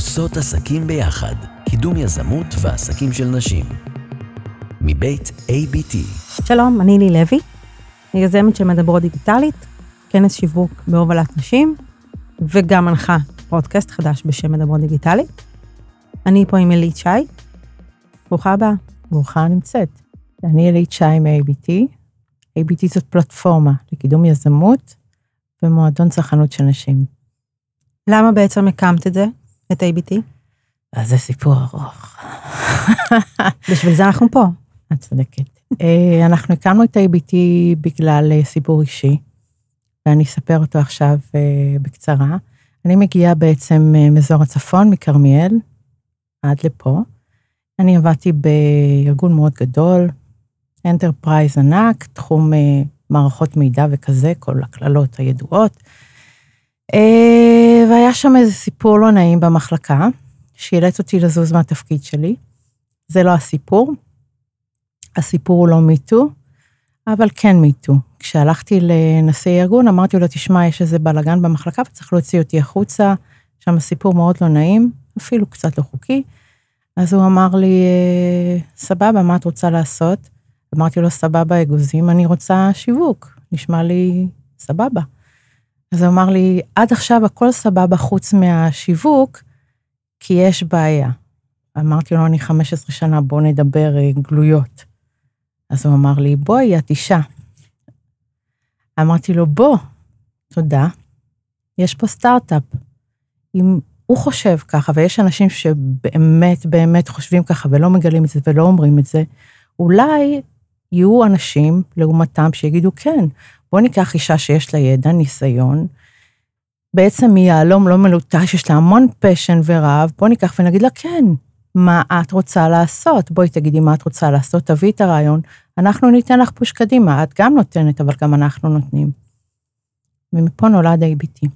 עושות עסקים ביחד, קידום יזמות ועסקים של נשים. מבית ABT. שלום, אני לי לוי, אני יזמת של מדברות דיגיטלית, כנס שיווק בהובלת נשים, וגם מנחה פודקאסט חדש בשם מדברות דיגיטלית. אני פה עם אלית שי. ברוכה הבאה. ברוכה נמצאת. אני אלית שי מ-ABT. ABT זאת פלטפורמה לקידום יזמות ומועדון צרכנות של נשים. למה בעצם הקמת את זה, את ABT? אז זה סיפור ארוך. בשביל זה אנחנו פה. את צודקת. אה, אנחנו הקמנו את ABT בגלל אה, סיפור אישי, ואני אספר אותו עכשיו אה, בקצרה. אני מגיעה בעצם מאזור הצפון, מכרמיאל, עד לפה. אני עבדתי בארגון מאוד גדול, enterprise ענק, תחום מערכות מידע וכזה, כל הקללות הידועות. והיה שם איזה סיפור לא נעים במחלקה, שאילץ אותי לזוז מהתפקיד שלי. זה לא הסיפור, הסיפור הוא לא Me Too, אבל כן Me Too. כשהלכתי לנשיא ארגון, אמרתי לו, תשמע, יש איזה בלאגן במחלקה וצריך להוציא אותי החוצה, שם סיפור מאוד לא נעים, אפילו קצת לא חוקי. אז הוא אמר לי, אה, סבבה, מה את רוצה לעשות? אמרתי לו, סבבה, אגוזים, אני רוצה שיווק, נשמע לי סבבה. אז הוא אמר לי, עד עכשיו הכל סבבה חוץ מהשיווק, כי יש בעיה. אמרתי לו, אני 15 שנה, בוא נדבר אה, גלויות. אז הוא אמר לי, בואי, את אישה. אמרתי לו, בוא, תודה, יש פה סטארט-אפ. אם הוא חושב ככה, ויש אנשים שבאמת באמת חושבים ככה ולא מגלים את זה ולא אומרים את זה, אולי יהיו אנשים לעומתם שיגידו, כן, בוא ניקח אישה שיש לה ידע, ניסיון, בעצם היא יהלום לא מלוטש, יש לה המון פשן ורעב, בוא ניקח ונגיד לה, כן, מה את רוצה לעשות? בואי תגידי מה את רוצה לעשות, תביאי את הרעיון, אנחנו ניתן לך פוש קדימה, את גם נותנת, אבל גם אנחנו נותנים. ומפה נולד ה-ABT.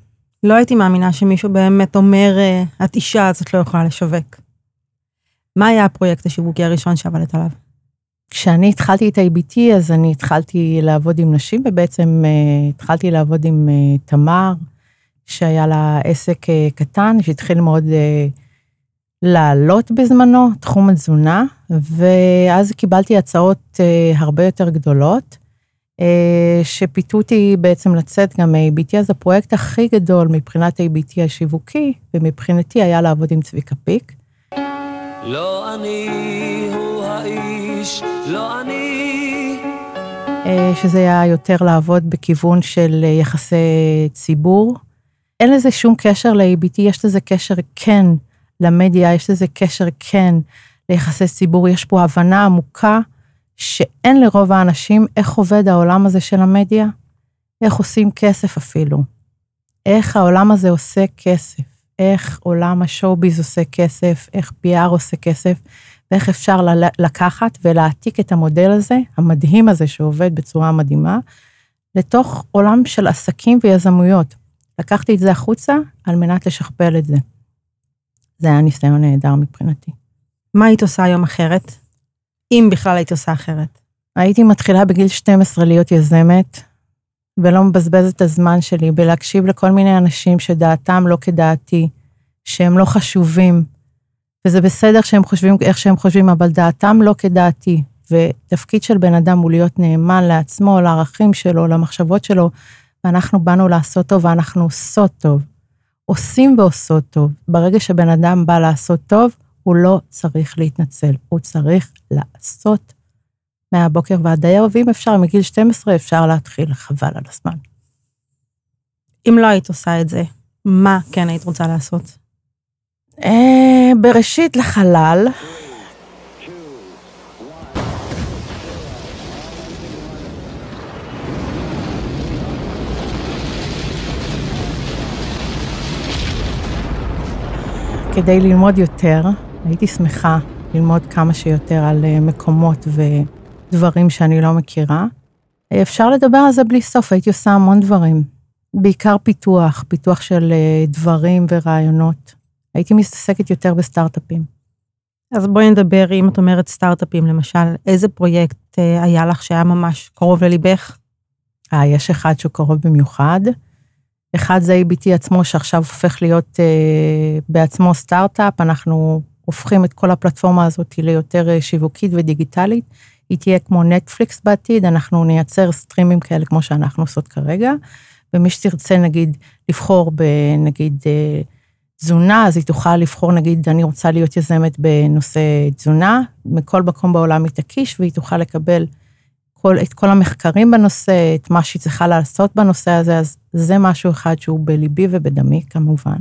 לא הייתי מאמינה שמישהו באמת אומר, את אישה, אז את לא יכולה לשווק. מה היה הפרויקט השיווקי הראשון שעבדת עליו? כשאני התחלתי את ה-ABT, אז אני התחלתי לעבוד עם נשים, ובעצם uh, התחלתי לעבוד עם uh, תמר, שהיה לה עסק uh, קטן, שהתחיל מאוד uh, לעלות בזמנו, תחום התזונה, ואז קיבלתי הצעות uh, הרבה יותר גדולות, uh, שפיתו אותי בעצם לצאת גם מ-ABT, אז הפרויקט הכי גדול מבחינת ABT השיווקי, ומבחינתי היה לעבוד עם צביקה פיק. לא אני הוא האיש, לא אני. Uh, שזה היה יותר לעבוד בכיוון של יחסי ציבור. אין לזה שום קשר ל-ABT, יש לזה קשר כן למדיה, יש לזה קשר כן ליחסי ציבור, יש פה הבנה עמוקה שאין לרוב האנשים איך עובד העולם הזה של המדיה, איך עושים כסף אפילו, איך העולם הזה עושה כסף, איך עולם השואו-ביז עושה כסף, איך PR עושה כסף, ואיך אפשר לקחת ולהעתיק את המודל הזה, המדהים הזה שעובד בצורה מדהימה, לתוך עולם של עסקים ויזמויות. לקחתי את זה החוצה על מנת לשכפל את זה. זה היה ניסיון נהדר מבחינתי. מה היית עושה היום אחרת? אם בכלל היית עושה אחרת. הייתי מתחילה בגיל 12 להיות יזמת, ולא מבזבזת את הזמן שלי בלהקשיב לכל מיני אנשים שדעתם לא כדעתי, שהם לא חשובים, וזה בסדר שהם חושבים איך שהם חושבים, אבל דעתם לא כדעתי. ותפקיד של בן אדם הוא להיות נאמן לעצמו, לערכים שלו, למחשבות שלו, ואנחנו באנו לעשות טוב ואנחנו עושות טוב. עושים ועושות טוב. ברגע שבן אדם בא לעשות טוב, הוא לא צריך להתנצל, הוא צריך לעשות מהבוקר ועד הערב, ואם אפשר, מגיל 12 אפשר להתחיל, חבל על הזמן. אם לא היית עושה את זה, מה כן היית רוצה לעשות? אה, בראשית לחלל, כדי ללמוד יותר, הייתי שמחה ללמוד כמה שיותר על אה, מקומות ודברים שאני לא מכירה. אפשר לדבר על זה בלי סוף, הייתי עושה המון דברים. בעיקר פיתוח, פיתוח של אה, דברים ורעיונות. הייתי מתעסקת יותר בסטארט-אפים. אז בואי נדבר, אם את אומרת סטארט-אפים, למשל, איזה פרויקט אה, היה לך שהיה ממש קרוב לליבך? אה, יש אחד שהוא קרוב במיוחד. אחד זה ABT עצמו, שעכשיו הופך להיות אה, בעצמו סטארט-אפ, אנחנו הופכים את כל הפלטפורמה הזאת ליותר אה, שיווקית ודיגיטלית. היא תהיה כמו נטפליקס בעתיד, אנחנו נייצר סטרימים כאלה כמו שאנחנו עושות כרגע, ומי שתרצה נגיד לבחור בנגיד אה, תזונה, אז היא תוכל לבחור נגיד, אני רוצה להיות יזמת בנושא תזונה, מכל מקום בעולם היא תקיש, והיא תוכל לקבל כל, את כל המחקרים בנושא, את מה שהיא צריכה לעשות בנושא הזה, אז זה משהו אחד שהוא בליבי ובדמי כמובן.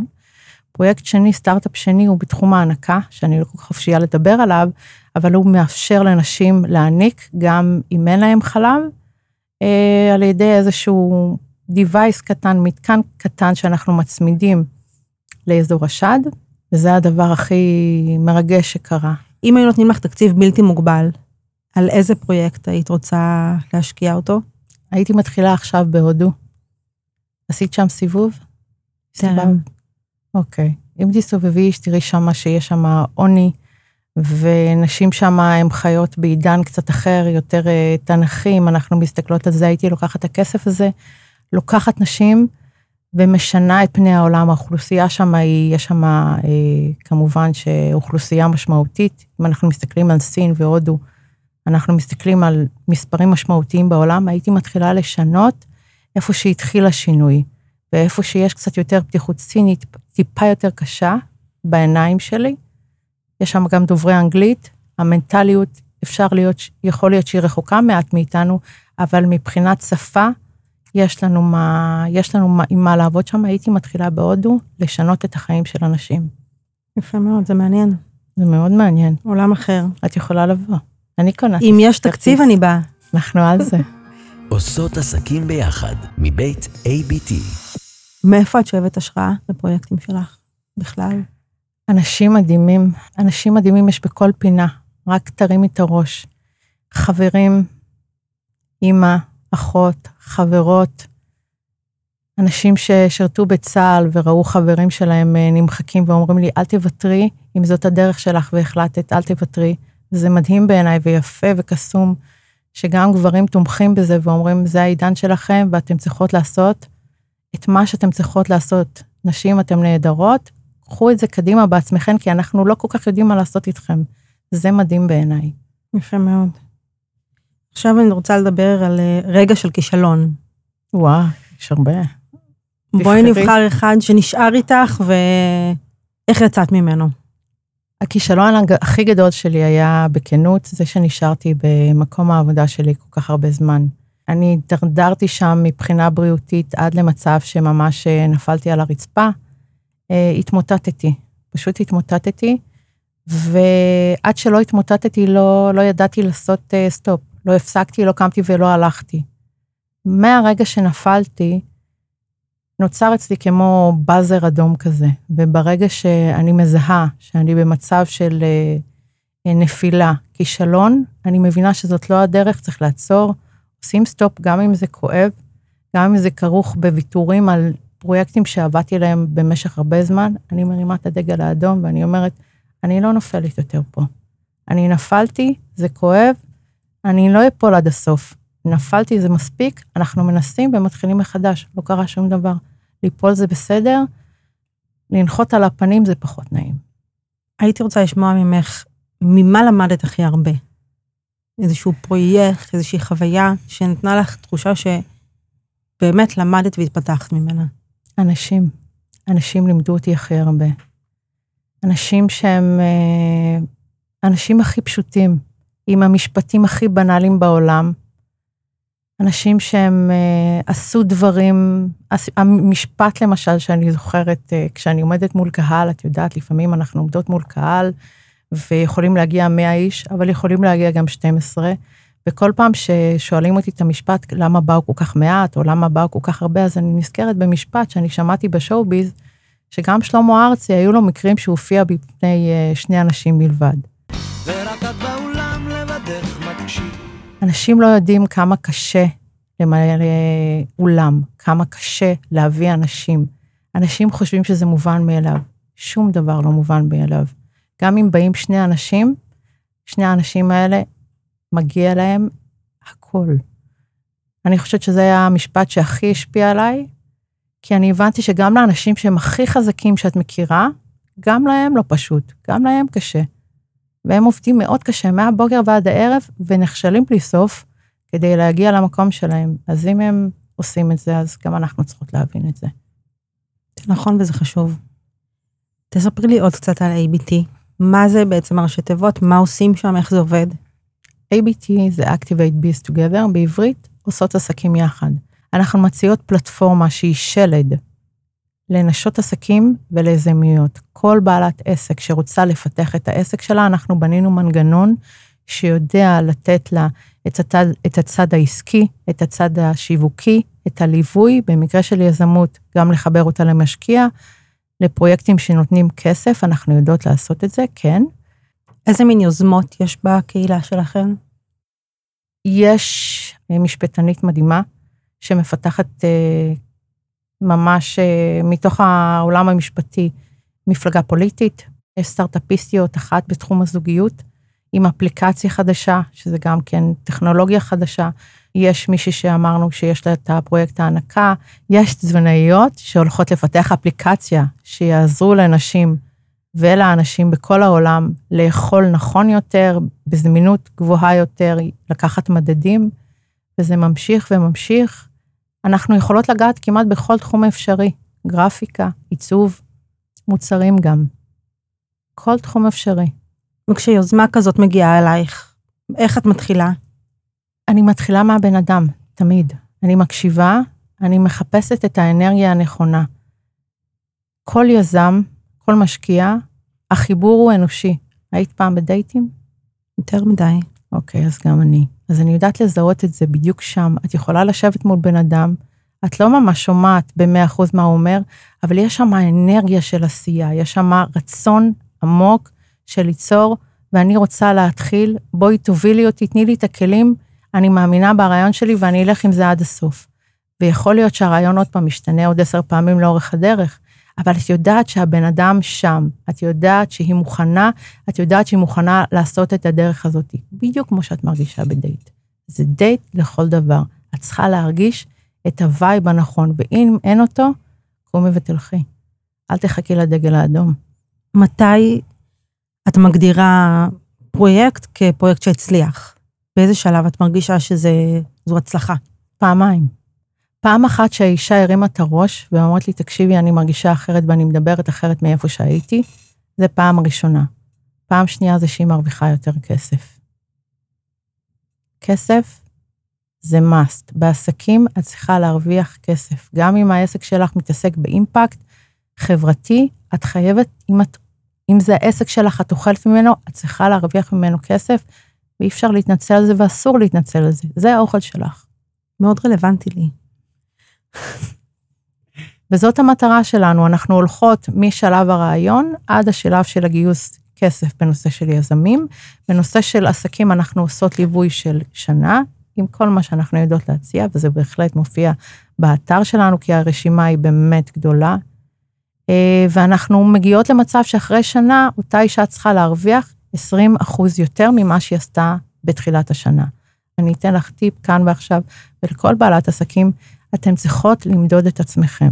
פרויקט שני, סטארט-אפ שני, הוא בתחום ההנקה, שאני לא כל כך חופשייה לדבר עליו, אבל הוא מאפשר לנשים להעניק גם אם אין להם חלב, אה, על ידי איזשהו device קטן, מתקן קטן שאנחנו מצמידים לאזור השד, וזה הדבר הכי מרגש שקרה. אם היו נותנים לך תקציב בלתי מוגבל, על איזה פרויקט היית רוצה להשקיע אותו? הייתי מתחילה עכשיו בהודו. עשית שם סיבוב? סבבה. אוקיי. אם תסתובבי, תראי שם שיש שם עוני, ונשים שם הן חיות בעידן קצת אחר, יותר אה, תנ"כי, אם אנחנו מסתכלות על זה, הייתי לוקחת את הכסף הזה, לוקחת נשים ומשנה את פני העולם. האוכלוסייה שם היא, יש שם אה, כמובן שאוכלוסייה משמעותית. אם אנחנו מסתכלים על סין והודו, אנחנו מסתכלים על מספרים משמעותיים בעולם, הייתי מתחילה לשנות איפה שהתחיל השינוי, ואיפה שיש קצת יותר פתיחות סינית, טיפה יותר קשה בעיניים שלי. יש שם גם דוברי אנגלית, המנטליות, אפשר להיות, יכול להיות שהיא רחוקה מעט מאיתנו, אבל מבחינת שפה, יש לנו מה, יש לנו מה, עם מה לעבוד שם. הייתי מתחילה בהודו לשנות את החיים של אנשים. יפה מאוד, זה מעניין. זה מאוד מעניין. עולם אחר. את יכולה לבוא. אני קונה. אם יש תקציב, אני באה. אנחנו על זה. עושות עסקים ביחד, מבית ABT. מאיפה את שואבת השראה לפרויקטים שלך בכלל? אנשים מדהימים, אנשים מדהימים יש בכל פינה, רק תרימי את הראש. חברים, אימא, אחות, חברות, אנשים ששירתו בצה"ל וראו חברים שלהם אה, נמחקים ואומרים לי, אל תוותרי, אם זאת הדרך שלך והחלטת, אל תוותרי. זה מדהים בעיניי ויפה וקסום, שגם גברים תומכים בזה ואומרים, זה העידן שלכם ואתם צריכות לעשות את מה שאתם צריכות לעשות. נשים, אתן נהדרות, קחו את זה קדימה בעצמכם, כי אנחנו לא כל כך יודעים מה לעשות איתכם. זה מדהים בעיניי. יפה מאוד. עכשיו אני רוצה לדבר על אה, רגע של כישלון. וואו, יש הרבה. בואי נבחר אחד שנשאר איתך ואיך יצאת ממנו. הכישלון הכי גדול שלי היה בכנות, זה שנשארתי במקום העבודה שלי כל כך הרבה זמן. אני הידרדרתי שם מבחינה בריאותית עד למצב שממש אה, נפלתי על הרצפה, אה, התמוטטתי, פשוט התמוטטתי, ועד שלא התמוטטתי לא, לא ידעתי לעשות stop, לא הפסקתי, לא קמתי ולא הלכתי. מהרגע שנפלתי, נוצר אצלי כמו buzzer אדום כזה, וברגע שאני מזהה שאני במצב של אה, נפילה, כישלון, אני מבינה שזאת לא הדרך, צריך לעצור, עושים stop גם אם זה כואב, גם אם זה כרוך בוויתורים על פרויקטים שעבדתי עליהם במשך הרבה זמן, אני מרימה את הדגל האדום ואני אומרת, אני לא נופלת יותר פה. אני נפלתי, זה כואב, אני לא אפול עד הסוף. נפלתי, זה מספיק, אנחנו מנסים ומתחילים מחדש, לא קרה שום דבר. ליפול זה בסדר, לנחות על הפנים זה פחות נעים. הייתי רוצה לשמוע ממך, ממה למדת הכי הרבה? איזשהו פרויקט, איזושהי חוויה שנתנה לך תחושה שבאמת למדת והתפתחת ממנה. אנשים. אנשים לימדו אותי הכי הרבה. אנשים שהם אה, אנשים הכי פשוטים, עם המשפטים הכי בנאליים בעולם, אנשים שהם uh, עשו דברים, המשפט למשל שאני זוכרת, uh, כשאני עומדת מול קהל, את יודעת, לפעמים אנחנו עומדות מול קהל ויכולים להגיע 100 איש, אבל יכולים להגיע גם 12, וכל פעם ששואלים אותי את המשפט, למה באו כל כך מעט, או למה באו כל כך הרבה, אז אני נזכרת במשפט שאני שמעתי בשואו-ביז, שגם שלמה ארצי, היו לו מקרים שהוא הופיע בפני uh, שני אנשים בלבד. ורק באולם מקשיב. אנשים לא יודעים כמה קשה למלא אולם, כמה קשה להביא אנשים. אנשים חושבים שזה מובן מאליו. שום דבר לא מובן מאליו. גם אם באים שני אנשים, שני האנשים האלה, מגיע להם הכל. אני חושבת שזה היה המשפט שהכי השפיע עליי, כי אני הבנתי שגם לאנשים שהם הכי חזקים שאת מכירה, גם להם לא פשוט, גם להם קשה. והם עובדים מאוד קשה מהבוקר ועד הערב, ונכשלים בלי סוף כדי להגיע למקום שלהם. אז אם הם עושים את זה, אז גם אנחנו צריכות להבין את זה. נכון וזה חשוב. תספרי לי עוד קצת על ABT. מה זה בעצם הראשי תיבות? מה עושים שם? איך זה עובד? ABT זה Activate Bees Together, בעברית עושות עסקים יחד. אנחנו מציעות פלטפורמה שהיא שלד לנשות עסקים וליזמיות. כל בעלת עסק שרוצה לפתח את העסק שלה, אנחנו בנינו מנגנון שיודע לתת לה את הצד, את הצד העסקי, את הצד השיווקי, את הליווי, במקרה של יזמות, גם לחבר אותה למשקיע, לפרויקטים שנותנים כסף, אנחנו יודעות לעשות את זה, כן. איזה מין יוזמות יש בקהילה שלכם? יש אה, משפטנית מדהימה שמפתחת אה, ממש אה, מתוך העולם המשפטי מפלגה פוליטית. יש סטארט-אפיסטיות אחת בתחום הזוגיות, עם אפליקציה חדשה, שזה גם כן טכנולוגיה חדשה. יש מישהי שאמרנו שיש לה את הפרויקט ההנקה. יש תזונאיות שהולכות לפתח אפליקציה שיעזרו לנשים ולאנשים בכל העולם לאכול נכון יותר, בזמינות גבוהה יותר, לקחת מדדים, וזה ממשיך וממשיך. אנחנו יכולות לגעת כמעט בכל תחום אפשרי, גרפיקה, עיצוב, מוצרים גם. כל תחום אפשרי. וכשיוזמה כזאת מגיעה אלייך, איך את מתחילה? אני מתחילה מהבן אדם, תמיד. אני מקשיבה, אני מחפשת את האנרגיה הנכונה. כל יזם, כל משקיע, החיבור הוא אנושי. היית פעם בדייטים? יותר מדי. אוקיי, אז גם אני. אז אני יודעת לזהות את זה בדיוק שם. את יכולה לשבת מול בן אדם, את לא ממש שומעת ב-100% מה הוא אומר, אבל יש שם אנרגיה של עשייה, יש שם רצון עמוק של ליצור, ואני רוצה להתחיל, בואי תובילי אותי, תני לי את הכלים, אני מאמינה ברעיון שלי ואני אלך עם זה עד הסוף. ויכול להיות שהרעיון עוד פעם משתנה עוד עשר פעמים לאורך הדרך, אבל את יודעת שהבן אדם שם, את יודעת שהיא מוכנה, את יודעת שהיא מוכנה לעשות את הדרך הזאת, בדיוק כמו שאת מרגישה בדייט. זה דייט לכל דבר. את צריכה להרגיש את ה vibe הנכון, ואם אין אותו, קומי ותלכי. אל תחכי לדגל האדום. מתי את מגדירה פרויקט כפרויקט שהצליח? באיזה שלב את מרגישה שזו הצלחה? פעמיים. פעם אחת שהאישה הרימה את הראש ואומרת לי, תקשיבי, אני מרגישה אחרת ואני מדברת אחרת מאיפה שהייתי, זה פעם ראשונה. פעם שנייה זה שהיא מרוויחה יותר כסף. כסף זה must. בעסקים את צריכה להרוויח כסף. גם אם העסק שלך מתעסק באימפקט חברתי, את חייבת, אם, את, אם זה העסק שלך, את אוכלת ממנו, את צריכה להרוויח ממנו כסף, ואי אפשר להתנצל על זה ואסור להתנצל על זה. זה האוכל שלך. מאוד רלוונטי לי. וזאת המטרה שלנו, אנחנו הולכות משלב הרעיון עד השלב של הגיוס כסף בנושא של יזמים. בנושא של עסקים אנחנו עושות ליווי של שנה, עם כל מה שאנחנו יודעות להציע, וזה בהחלט מופיע באתר שלנו, כי הרשימה היא באמת גדולה. אה, ואנחנו מגיעות למצב שאחרי שנה, אותה אישה צריכה להרוויח 20 אחוז יותר ממה שהיא עשתה בתחילת השנה. אני אתן לך טיפ כאן ועכשיו, ולכל בעלת עסקים, אתן צריכות למדוד את עצמכם.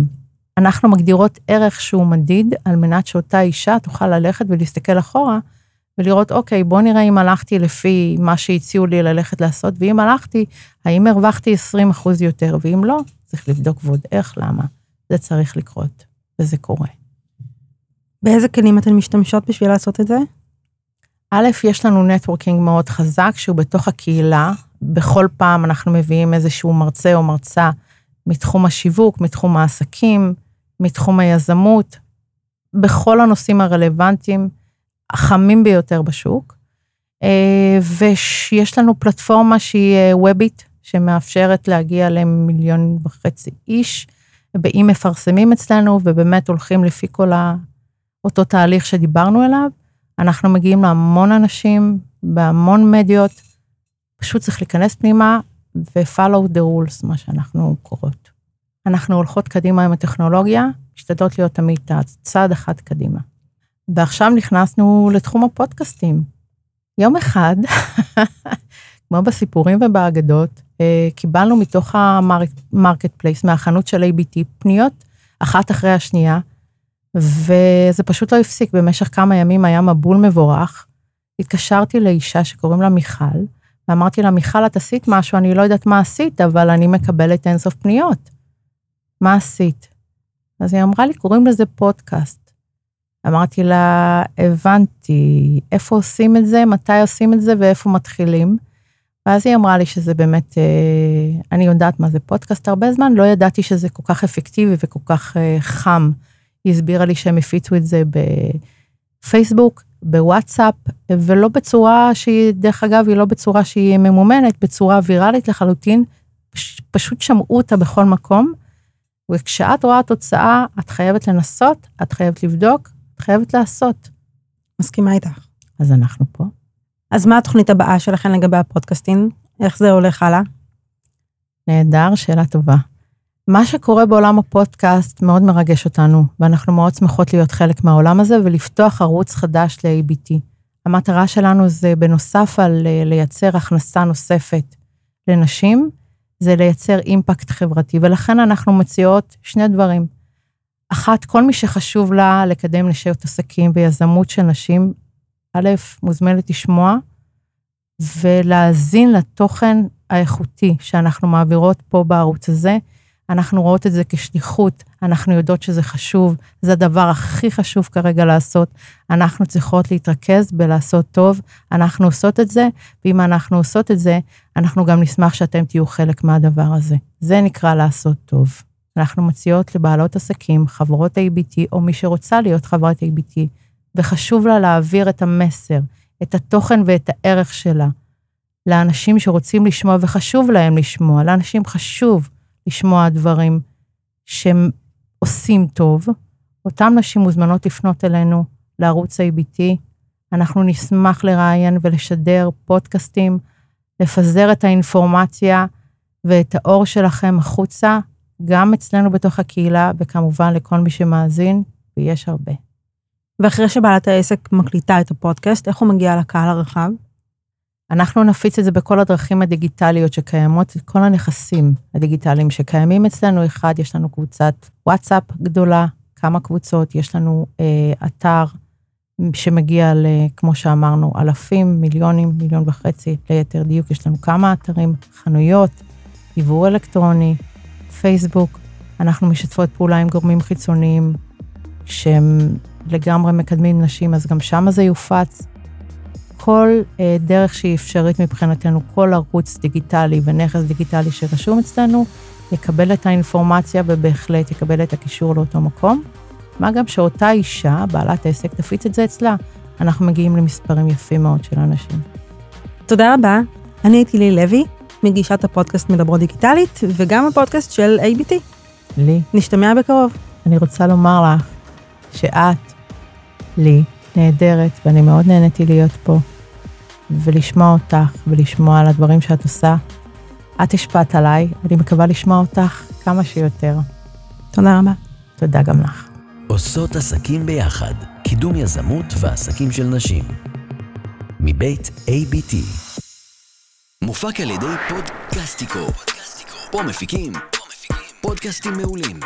אנחנו מגדירות ערך שהוא מדיד, על מנת שאותה אישה תוכל ללכת ולהסתכל אחורה, ולראות, אוקיי, בוא נראה אם הלכתי לפי מה שהציעו לי ללכת לעשות, ואם הלכתי, האם הרווחתי 20 אחוז יותר, ואם לא, צריך לבדוק ועוד איך, למה. זה צריך לקרות, וזה קורה. באיזה כלים אתן משתמשות בשביל לעשות את זה? א', יש לנו נטוורקינג מאוד חזק, שהוא בתוך הקהילה. בכל פעם אנחנו מביאים איזשהו מרצה או מרצה מתחום השיווק, מתחום העסקים, מתחום היזמות, בכל הנושאים הרלוונטיים, החמים ביותר בשוק. אה, ויש לנו פלטפורמה שהיא וובית, שמאפשרת להגיע למיליון וחצי איש, ואם מפרסמים אצלנו ובאמת הולכים לפי כל. אותו תהליך שדיברנו עליו, אנחנו מגיעים להמון אנשים, בהמון מדיות, פשוט צריך להיכנס פנימה ו-follow the rules, מה שאנחנו קוראות. אנחנו הולכות קדימה עם הטכנולוגיה, משתדלות להיות תמיד צעד אחד קדימה. ועכשיו נכנסנו לתחום הפודקאסטים. יום אחד, כמו בסיפורים ובאגדות, אה, קיבלנו מתוך ה marketplace, מהחנות של ABT, פניות אחת אחרי השנייה, וזה פשוט לא הפסיק. במשך כמה ימים היה מבול מבורך. התקשרתי לאישה שקוראים לה מיכל, ואמרתי לה, מיכל, את עשית משהו, אני לא יודעת מה עשית, אבל אני מקבלת אינסוף פניות. מה עשית? אז היא אמרה לי, קוראים לזה פודקאסט. אמרתי לה, הבנתי, איפה עושים את זה, מתי עושים את זה ואיפה מתחילים. ואז היא אמרה לי שזה באמת, אה, אני יודעת מה זה פודקאסט הרבה זמן, לא ידעתי שזה כל כך אפקטיבי וכל כך אה, חם. היא הסבירה לי שהם הפיצו את זה בפייסבוק, בוואטסאפ, ולא בצורה שהיא, דרך אגב, היא לא בצורה שהיא ממומנת, בצורה ויראלית לחלוטין, פשוט שמעו אותה בכל מקום. וכשאת רואה תוצאה, את חייבת לנסות, את חייבת לבדוק, את חייבת לעשות. מסכימה איתך. אז אנחנו פה. אז מה התוכנית הבאה שלכם לגבי הפודקאסטים? איך זה הולך הלאה? נהדר, שאלה טובה. מה שקורה בעולם הפודקאסט מאוד מרגש אותנו, ואנחנו מאוד שמחות להיות חלק מהעולם הזה ולפתוח ערוץ חדש ל-ABT. המטרה שלנו זה בנוסף על אה, לייצר הכנסה נוספת לנשים, זה לייצר אימפקט חברתי, ולכן אנחנו מציעות שני דברים. אחת, כל מי שחשוב לה לקדם נשיות עסקים ויזמות של נשים, א', מוזמנת לשמוע ולהאזין לתוכן האיכותי שאנחנו מעבירות פה בערוץ הזה. אנחנו רואות את זה כשליחות, אנחנו יודעות שזה חשוב, זה הדבר הכי חשוב כרגע לעשות. אנחנו צריכות להתרכז בלעשות טוב, אנחנו עושות את זה, ואם אנחנו עושות את זה, אנחנו גם נשמח שאתם תהיו חלק מהדבר הזה. זה נקרא לעשות טוב. אנחנו מציעות לבעלות עסקים, חברות ABT, או מי שרוצה להיות חברת ABT, וחשוב לה להעביר את המסר, את התוכן ואת הערך שלה לאנשים שרוצים לשמוע וחשוב להם לשמוע, לאנשים חשוב לשמוע דברים שהם עושים טוב. אותן נשים מוזמנות לפנות אלינו לערוץ ABT. אנחנו נשמח לראיין ולשדר פודקאסטים, לפזר את האינפורמציה ואת האור שלכם החוצה, גם אצלנו בתוך הקהילה, וכמובן לכל מי שמאזין, ויש הרבה. ואחרי שבעלת העסק מקליטה את הפודקאסט, איך הוא מגיע לקהל הרחב? אנחנו נפיץ את זה בכל הדרכים הדיגיטליות שקיימות, כל הנכסים הדיגיטליים שקיימים אצלנו. אחד, יש לנו קבוצת וואטסאפ גדולה, כמה קבוצות, יש לנו אה, אתר שמגיע, ל, כמו שאמרנו, אלפים, מיליונים, מיליון וחצי, ליתר דיוק, יש לנו כמה אתרים, חנויות, דיבור אלקטרוני, פייסבוק. אנחנו משתפות פעולה עם גורמים חיצוניים שהם לגמרי מקדמים נשים, אז גם שם זה יופץ. כל אה, דרך שהיא אפשרית מבחינתנו, כל ערוץ דיגיטלי ונכס דיגיטלי שרשום אצלנו, יקבל את האינפורמציה ובהחלט יקבל את הקישור לאותו מקום. מה גם שאותה אישה, בעלת עסק, תפיץ את זה אצלה. אנחנו מגיעים למספרים יפים מאוד של אנשים. תודה רבה. אני הייתי לי לוי, מגישת הפודקאסט מדברות דיגיטלית, וגם הפודקאסט של ABT. לי. נשתמע בקרוב. אני רוצה לומר לך שאת, לי, נהדרת, ואני מאוד נהניתי להיות פה, ולשמוע אותך, ולשמוע על הדברים שאת עושה. את השפעת עליי, אני מקווה לשמוע אותך כמה שיותר. תודה רבה. תודה גם לך. עושות עסקים ביחד, קידום יזמות ועסקים של נשים. מבית ABT. מופק על ידי פודקאסטיקו. פה מפיקים פודקאסטים מעולים.